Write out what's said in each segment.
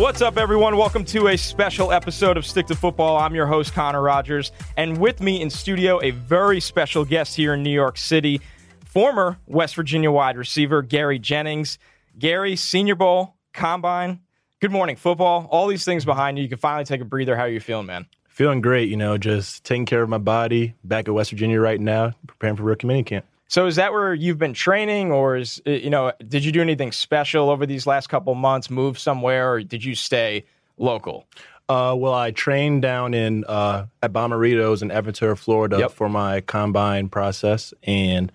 What's up, everyone? Welcome to a special episode of Stick to Football. I'm your host, Connor Rogers, and with me in studio, a very special guest here in New York City, former West Virginia wide receiver Gary Jennings. Gary, Senior Bowl, Combine, good morning, football, all these things behind you. You can finally take a breather. How are you feeling, man? Feeling great, you know, just taking care of my body. Back at West Virginia right now, preparing for rookie minicamp. So is that where you've been training, or is uh, you know, did you do anything special over these last couple months? Move somewhere, or did you stay local? Uh, well, I trained down in uh, at Bommarito's in Everett, Florida, Yep. for my combine process, and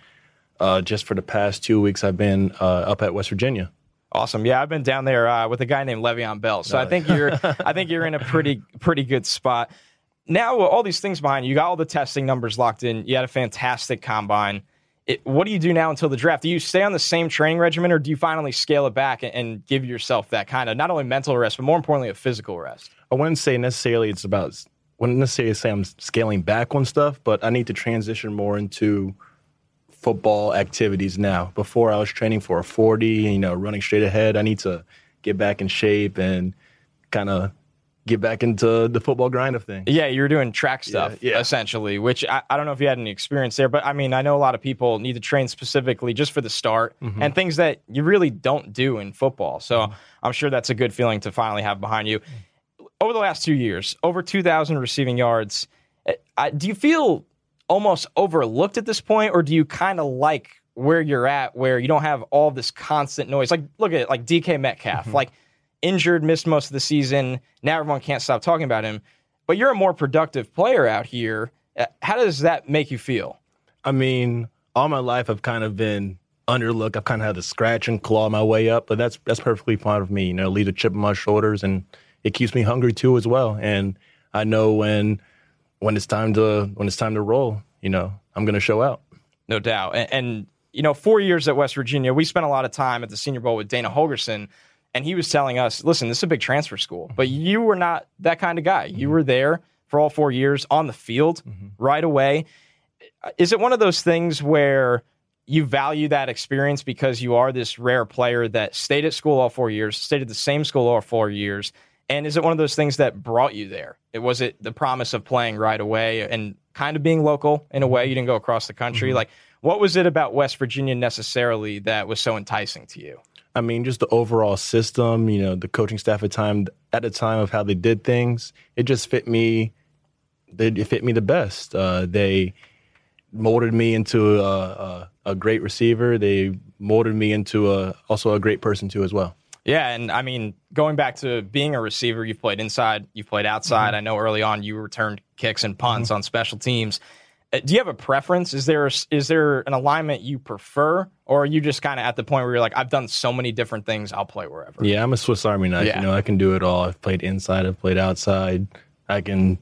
uh, just for the past two weeks, I've been uh, up at West Virginia. Awesome. Yeah, I've been down there uh, with a guy named Le'Veon Bell. So I think you're I think you're in a pretty pretty good spot. Now all these things behind you, you got all the testing numbers locked in. You had a fantastic combine. It, what do you do now until the draft? Do you stay on the same training regimen, or do you finally scale it back and, and give yourself that kind of not only mental rest, but more importantly, a physical rest? I wouldn't say necessarily it's about wouldn't necessarily say I'm scaling back on stuff, but I need to transition more into football activities now. Before I was training for a 40, you know, running straight ahead. I need to get back in shape and kind of get back into the football grind of things. Yeah, you were doing track stuff yeah. essentially, which I, I don't know if you had any experience there, but I mean, I know a lot of people need to train specifically just for the start Mm-hmm. and things that you really don't do in football. So I'm sure that's a good feeling to finally have behind you. Over the last two years, over 2,000 receiving yards. Uh, I, do you feel almost overlooked at this point, or do you kind of like where you're at, where you don't have all this constant noise? Like, look at it, like DK Metcalf, like injured, missed most of the season. Now everyone can't stop talking about him. But you're a more productive player out here. Uh, How does that make you feel? I mean, all my life I've kind of been underlooked. I've kind of had to scratch and claw my way up, but that's that's perfectly fine with me. You know, leave a chip on my shoulders, and it keeps me hungry too as well. And I know when when it's time to when it's time to roll, you know, I'm gonna show out. No doubt. And, and you know, four years at West Virginia, we spent a lot of time at the Senior Bowl with Dana Holgorsen, and he was telling us, "Listen, this is a big transfer school, but mm-hmm. you were not that kind of guy. You mm-hmm. were there for all four years on the field mm-hmm. right away. Is it one of those things where?" You value that experience because you are this rare player that stayed at school all four years, stayed at the same school all four years, and is it one of those things that brought you there? It was it the promise of playing right away and kind of being local in a way. You didn't go across the country. Like, what was it about West Virginia necessarily that was so enticing to you? I mean, just the overall system, you know, the coaching staff at time at the time of how they did things, it just fit me. They, it fit me the best. Uh, they molded me into a, a, a great receiver. They molded me into a also a great person too as well. Yeah, and I mean, going back to being a receiver, you've played inside, you've played outside. I know early on you returned kicks and punts on special teams. Uh, Do you have a preference? Is there is there an alignment you prefer, or are you just kind of at the point where you're like, I've done so many different things, I'll play wherever? Yeah, I'm a Swiss Army knife. Yeah. You know, I can do it all. I've played inside. I've played outside. I can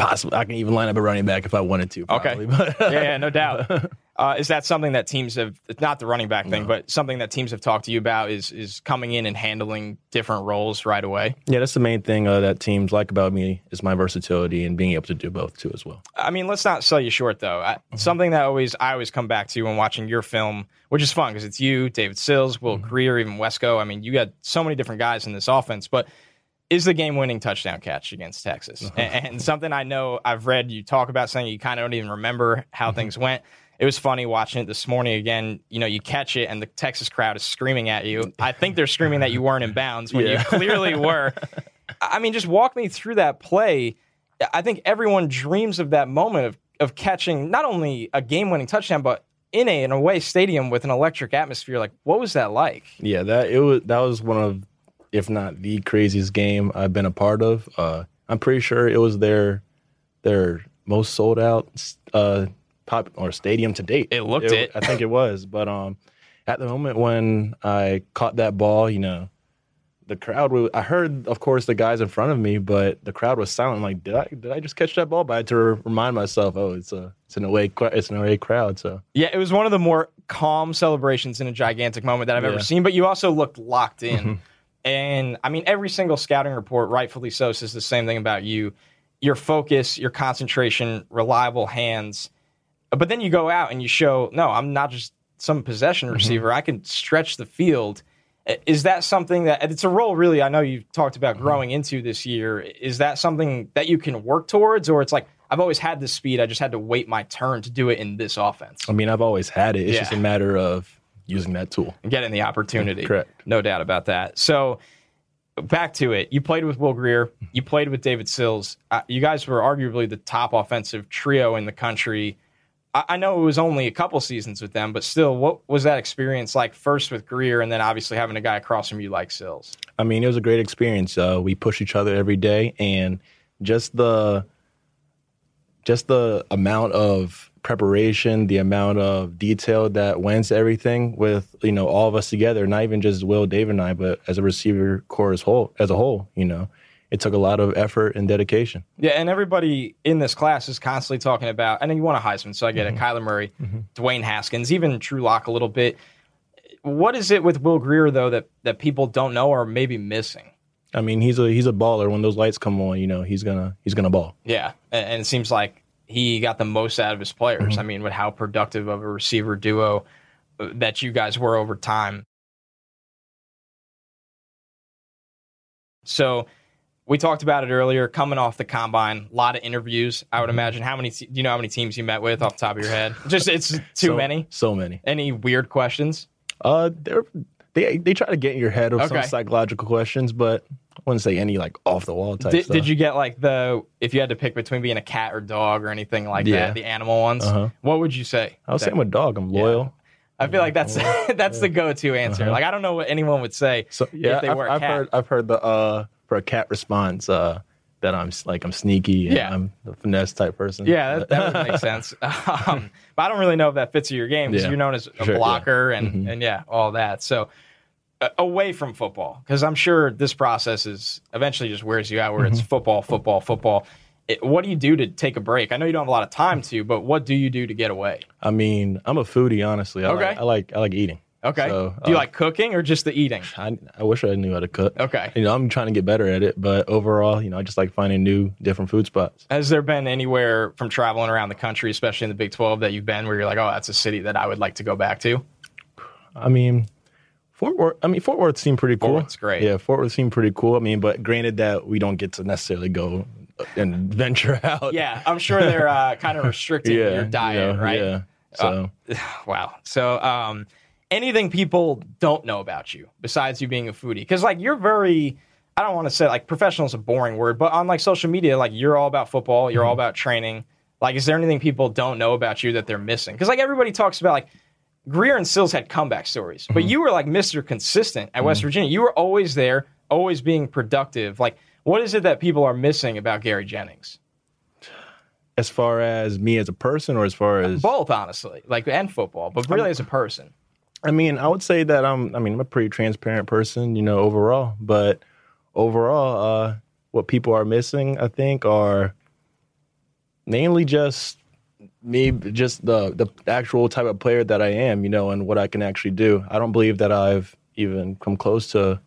possibly. I can even line up a running back if I wanted to. Okay. Probably. But yeah, yeah, no doubt. Uh, is that something that teams have? It's not the running back thing, but something that teams have talked to you about is is coming in and handling different roles right away. yeah, that's the main thing uh, that teams like about me is my versatility and being able to do both too as well. I mean, let's not sell you short though. I, Something that always I always come back to when watching your film, which is fun because it's you, David Sills, Will Grier, even Wesco. I mean, you got so many different guys in this offense, but is the game-winning touchdown catch against Texas, uh-huh. and, and something I know I've read you talk about something you kind of don't even remember how mm-hmm. things went. It was funny watching it this morning again. You know, you catch it and the Texas crowd is screaming at you. I think they're screaming that you weren't in bounds when you clearly were. I mean, just walk me through that play. I think everyone dreams of that moment of of catching not only a game winning touchdown, but in a an away stadium with an electric atmosphere. Like, what was that like? Yeah, that it was that was one of if not the craziest game I've been a part of. Uh, I'm pretty sure it was their their most sold out uh, pop or stadium to date. It looked it. I think it was, but um, at the moment when I caught that ball, you know, the crowd was. I heard, of course, the guys in front of me, but the crowd was silent. Like, did I did I just catch that ball? But I had to remind myself, oh, it's a it's an away it's an away crowd. So yeah, it was one of the more calm celebrations in a gigantic moment that I've Yeah. ever seen. But you also looked locked in, Mhm. And I mean, every single scouting report, rightfully so, says the same thing about you: your focus, your concentration, reliable hands. But then you go out and you show, no, I'm not just some possession Mm-hmm. receiver. I can stretch the field. Is that something that and it's a role really I know you've talked about Mm-hmm. growing into this year? Is that something that you can work towards, or it's like I've always had this speed, I just had to wait my turn to do it in this offense I mean, I've always had it. It's Yeah. just a matter of using that tool. and getting the opportunity? Correct. no doubt about that. So back to it, you played with Will Grier, you played with David Sills. Uh, you guys were arguably the top offensive trio in the country. I, I know it was only a couple seasons with them, but still, what was that experience like? First with Grier, and then obviously having a guy across from you like Sills. I mean, it was a great experience. Uh, we push each other every day, and just the just the amount of preparation, the amount of detail that went to everything with you know all of us together, not even just Will, David, and I, but as a receiver corps as whole as a whole. You know, it took a lot of effort and dedication. Yeah, and everybody in this class is constantly talking about. I know you want a Heisman, so I get it. Mm-hmm. Kyler Murray, mm-hmm. Dwayne Haskins, even Drew Lock a little bit. What is it with Will Grier though that that people don't know or maybe missing? I mean, he's a he's a baller. When those lights come on, you know, he's gonna he's gonna ball. Yeah, and, and it seems like he got the most out of his players. Mm-hmm. I mean, with how productive of a receiver duo uh, that you guys were over time. So we talked about it earlier. Coming off the combine, a lot of interviews. I Mm-hmm. would imagine. How many? Do you know how many teams you met with off the top of your head? Just it's too So- many. So many. Any weird questions? Uh, they're, they they try to get in your head with Okay. some psychological questions, but I wouldn't say any like off the wall type Did, stuff. did you get like the if you had to pick between being a cat or dog or anything like Yeah. that, the animal ones? Uh-huh. What would you say? I would say That- I'm a dog. I'm loyal. I feel like that's that's the go-to answer. Uh-huh. Like I don't know what anyone would say. So yeah, they I've, were a I've cat. heard I've heard the uh for a cat response uh that I'm like I'm sneaky and Yeah. I'm the finesse type person. Yeah, that, that would make sense. Um, but I don't really know if that fits your game because Yeah. you're known as a Sure, yeah. blocker and Mhm. and yeah, all that. So uh, away from football, because I'm sure this process is eventually just wears you out. Where Mm-hmm. it's football, football, football. It, what do you do to take a break? I know you don't have a lot of time to, but what do you do to get away? I mean, I'm a foodie, honestly. I Okay. like, I like I like eating. Okay. So, do you uh, like cooking or just the eating? I I wish I knew how to cook. Okay. You know, I'm trying to get better at it, but overall, you know, I just like finding new different food spots. Has there been anywhere from traveling around the country, especially in the Big 12, that you've been where you're like, oh, that's a city that I would like to go back to? I mean, Fort Worth. I mean, Fort Worth seemed pretty cool. Worth's great. Yeah, Fort Worth seemed pretty cool. I mean, but granted that we don't get to necessarily go and venture out. Yeah, I'm sure they're uh, kind of restricting yeah, your you diet, right? Yeah. So Wow. So, um, anything people don't know about you besides you being a foodie? Because like you're very, I don't want to say like professional is a boring word, but on like social media, like you're all about football, you're all Mm-hmm. about training. Like, is there anything people don't know about you that they're missing? Because like everybody talks about like. Grier and Sills had comeback stories, but Mm-hmm. you were like Mr. Consistent at West Virginia. You were always there, always being productive. Like, what is it that people are missing about Gary Jennings? as far as me as a person, or as far as Both, honestly, like and football, but really as a person. I mean, I would say that I'm. I mean, I'm a pretty transparent person, you know, overall. But overall, uh, what people are missing, I think, are mainly just me, just the the actual type of player that I am, you know, and what I can actually do. I don't believe that I've even come close to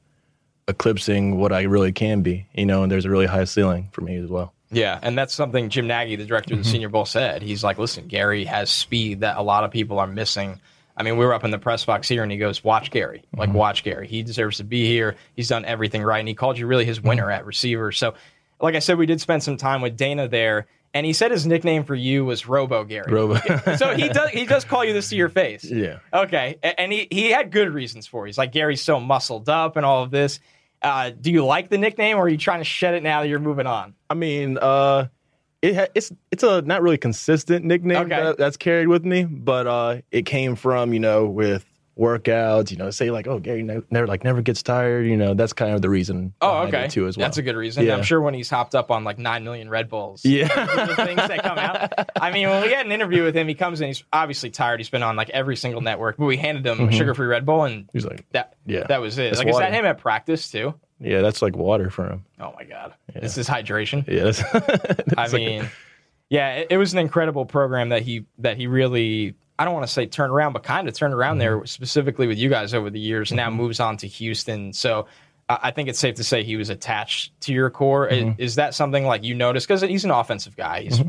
eclipsing what I really can be, you know. And there's a really high ceiling for me as well. Yeah, and that's something Jim Nagy, the director of the Senior Bowl, said. He's like, "Listen, Gary has speed that a lot of people are missing." I mean, we were up in the press box here, and he goes, "Watch Gary, like watch Gary. He deserves to be here. He's done everything right." And he called you really his winner at receiver. So, like I said, we did spend some time with Dana there, and he said his nickname for you was Robo Gary. Robo. so he does he does call you this to your face. Yeah. Okay, and he he had good reasons for it. He's like Gary's so muscled up and all of this. Uh, do you like the nickname, or are you trying to shed it now that you're moving on? I mean, uh, it ha- it's it's a not really consistent nickname Okay. that, that's carried with me, but uh, it came from you know with workouts. You know, say like, oh, Gary ne- never like never gets tired. You know, that's kind of the reason. Oh, okay. Too as well. That's a good reason. Yeah. I'm sure when he's hopped up on like nine million Red Bulls. Yeah. the things that come out. I mean, when we had an interview with him, he comes in. He's obviously tired. He's been on like every single network, but we handed him a sugar-free Red Bull, and He's like, that Yeah. that was it. Like, is water. that him at practice too? Yeah, that's like water for him. Oh my god, this is hydration. Yeah. That's, I mean, yeah, it, it was an incredible program that he that he really. I don't want to say turned around, but kind of turned around Mm-hmm. there specifically with you guys over the years. and Now moves on to Houston, so I I think it's safe to say he was attached to your core. Mm-hmm. Is, that something like you noticed? Because he's an offensive guy. He's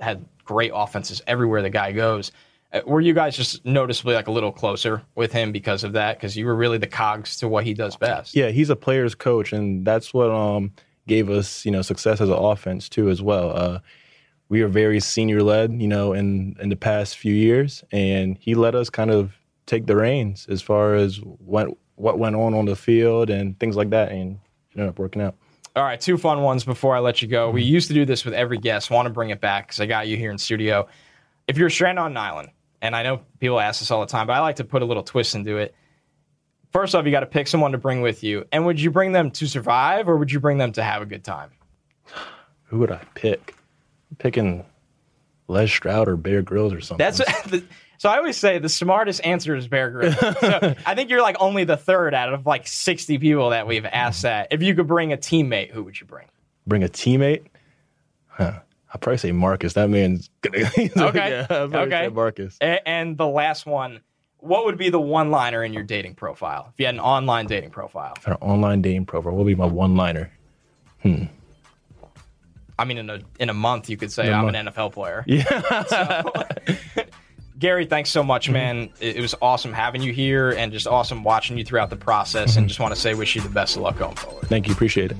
had great offenses everywhere the guy goes. Uh, Were you guys just noticeably like a little closer with him because of that? Because you were really the cogs to what he does best. yeah, he's a player's coach, and that's what um gave us you know success as an offense too as well. Uh, we are very senior led, you know, in in the past few years, and he let us kind of take the reins as far as what what went on on the field and things like that, and ended up working out. All right, two fun ones before I let you go. We used to do this with every guest. Want to bring it back because I got you here in studio. If you're stranded on an island, and I know people ask this all the time, but I like to put a little twist into it. First off, you got to pick someone to bring with you. And would you bring them to survive or would you bring them to have a good time? Who would I pick? I'm picking Les Stroud or Bear Grylls or something. That's the, so I always say the smartest answer is Bear Grylls. So I think you're like only the third out of like 60 people that we've asked that. If you could bring a teammate, who would you bring? bring a teammate. Huh. I'll probably say Marcus. That man's gonna. he's like, Okay. yeah, Okay. say Marcus. A- and the last one, what would be the one liner in your dating profile? If you had an online dating profile. An online dating profile. What would be my one liner? Hmm. I mean, in a in a month, you could say I'm month. an NFL player. Yeah. Gary, thanks so much, man. It, it was awesome having you here, and just awesome watching you throughout the process. And just want to say, wish you the best of luck going forward. Thank you. Appreciate it.